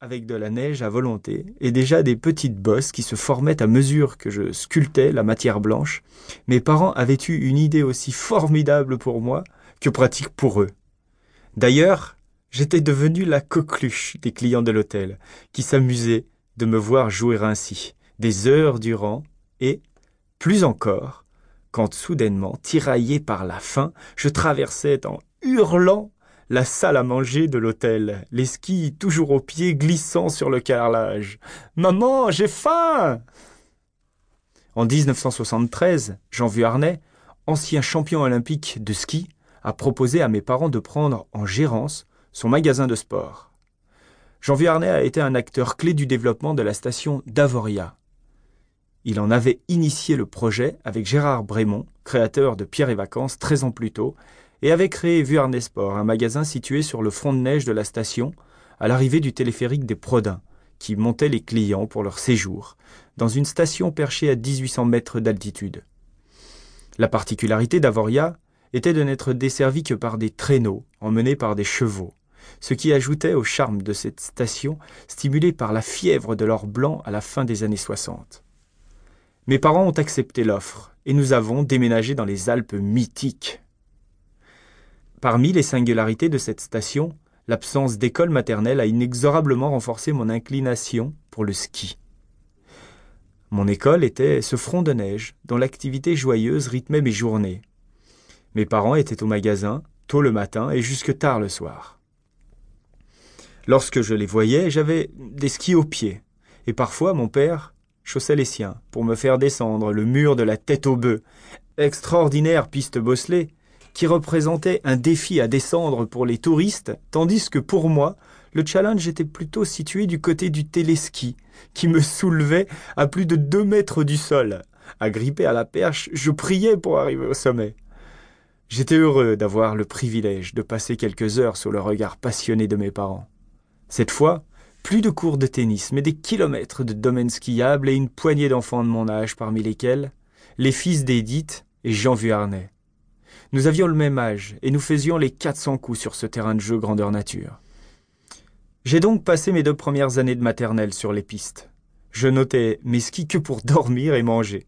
avec de la neige à volonté et déjà des petites bosses qui se formaient à mesure que je sculptais la matière blanche, mes parents avaient eu une idée aussi formidable pour moi que pratique pour eux. D'ailleurs, j'étais devenu la coqueluche des clients de l'hôtel, qui s'amusaient de me voir jouer ainsi, des heures durant, et, plus encore, quand soudainement, tiraillé par la faim, je traversais en hurlant la salle à manger de l'hôtel, les skis toujours aux pieds glissant sur le carrelage. Maman, j'ai faim En 1973, Jean Vuarnet, ancien champion olympique de ski, a proposé à mes parents de prendre en gérance son magasin de sport. Jean Vuarnet a été un acteur clé du développement de la station d'Avoria. Il en avait initié le projet avec Gérard Brémond, créateur de Pierre et Vacances 13 ans plus tôt, et avait créé Vuarnet Sport, un magasin situé sur le front de neige de la station, à l'arrivée du téléphérique des Prodins, qui montait les clients pour leur séjour, dans une station perchée à 1800 mètres d'altitude. La particularité d'Avoria était de n'être desservie que par des traîneaux emmenés par des chevaux, ce qui ajoutait au charme de cette station, stimulée par la fièvre de l'or blanc à la fin des années 60. Mes parents ont accepté l'offre, et nous avons déménagé dans les Alpes mythiques Parmi les singularités de cette station, l'absence d'école maternelle a inexorablement renforcé mon inclination pour le ski. Mon école était ce front de neige dont l'activité joyeuse rythmait mes journées. Mes parents étaient au magasin, tôt le matin et jusque tard le soir. Lorsque je les voyais, j'avais des skis aux pieds, et parfois mon père chaussait les siens pour me faire descendre le mur de la tête aux bœufs, extraordinaire piste bosselée qui représentait un défi à descendre pour les touristes, tandis que pour moi, le challenge était plutôt situé du côté du téléski, qui me soulevait à plus de deux mètres du sol. Agrippé à la perche, je priais pour arriver au sommet. J'étais heureux d'avoir le privilège de passer quelques heures sous le regard passionné de mes parents. Cette fois, plus de cours de tennis, mais des kilomètres de domaines skiables et une poignée d'enfants de mon âge, parmi lesquels les fils d'Edith et Jean Vuarnet. Nous avions le même âge et nous faisions les 400 coups sur ce terrain de jeu grandeur nature. J'ai donc passé mes deux premières années de maternelle sur les pistes. Je notais mes skis que pour dormir et manger.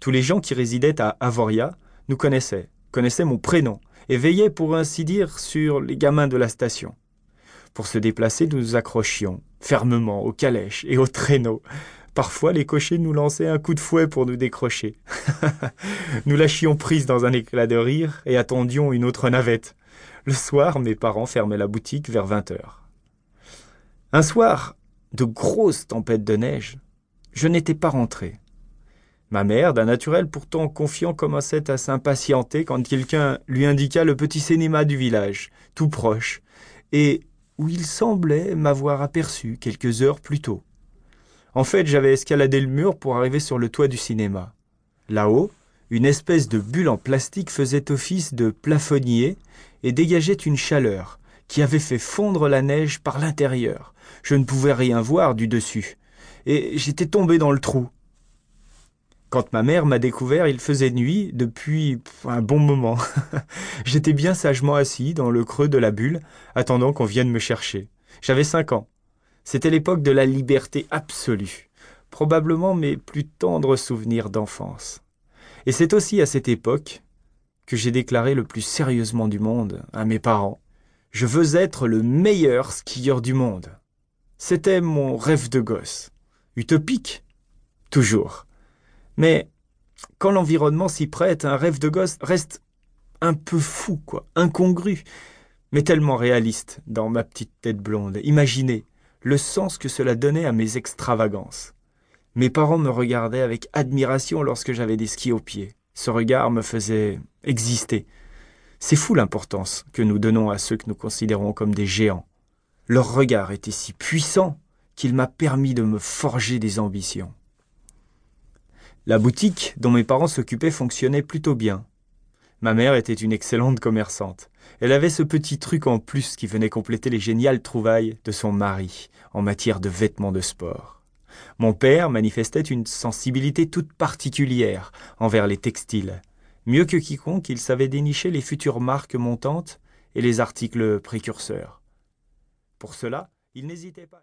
Tous les gens qui résidaient à Avoria nous connaissaient, connaissaient mon prénom et veillaient pour ainsi dire sur les gamins de la station. Pour se déplacer, nous nous accrochions fermement aux calèches et aux traîneaux, Parfois, les cochers nous lançaient un coup de fouet pour nous décrocher. nous lâchions prise dans un éclat de rire et attendions une autre navette. Le soir, mes parents fermaient la boutique vers vingt heures. Un soir, de grosses tempêtes de neige, je n'étais pas rentré. Ma mère, d'un naturel pourtant confiant, commençait à s'impatienter quand quelqu'un lui indiqua le petit cinéma du village, tout proche, et où il semblait m'avoir aperçu quelques heures plus tôt. En fait, j'avais escaladé le mur pour arriver sur le toit du cinéma. Là-haut, une espèce de bulle en plastique faisait office de plafonnier et dégageait une chaleur qui avait fait fondre la neige par l'intérieur. Je ne pouvais rien voir du dessus. Et j'étais tombé dans le trou. Quand ma mère m'a découvert, il faisait nuit depuis un bon moment. J'étais bien sagement assis dans le creux de la bulle, attendant qu'on vienne me chercher. J'avais cinq ans. C'était l'époque de la liberté absolue, probablement mes plus tendres souvenirs d'enfance. Et c'est aussi à cette époque que j'ai déclaré le plus sérieusement du monde à mes parents. Je veux être le meilleur skieur du monde. C'était mon rêve de gosse. Utopique Toujours. Mais quand l'environnement s'y prête, un rêve de gosse reste un peu fou, quoi, incongru, mais tellement réaliste dans ma petite tête blonde. Imaginez, le sens que cela donnait à mes extravagances. Mes parents me regardaient avec admiration lorsque j'avais des skis aux pieds. Ce regard me faisait exister. C'est fou l'importance que nous donnons à ceux que nous considérons comme des géants. Leur regard était si puissant qu'il m'a permis de me forger des ambitions. La boutique dont mes parents s'occupaient fonctionnait plutôt bien. Ma mère était une excellente commerçante. Elle avait ce petit truc en plus qui venait compléter les géniales trouvailles de son mari en matière de vêtements de sport. Mon père manifestait une sensibilité toute particulière envers les textiles. Mieux que quiconque, il savait dénicher les futures marques montantes et les articles précurseurs. Pour cela, il n'hésitait pas.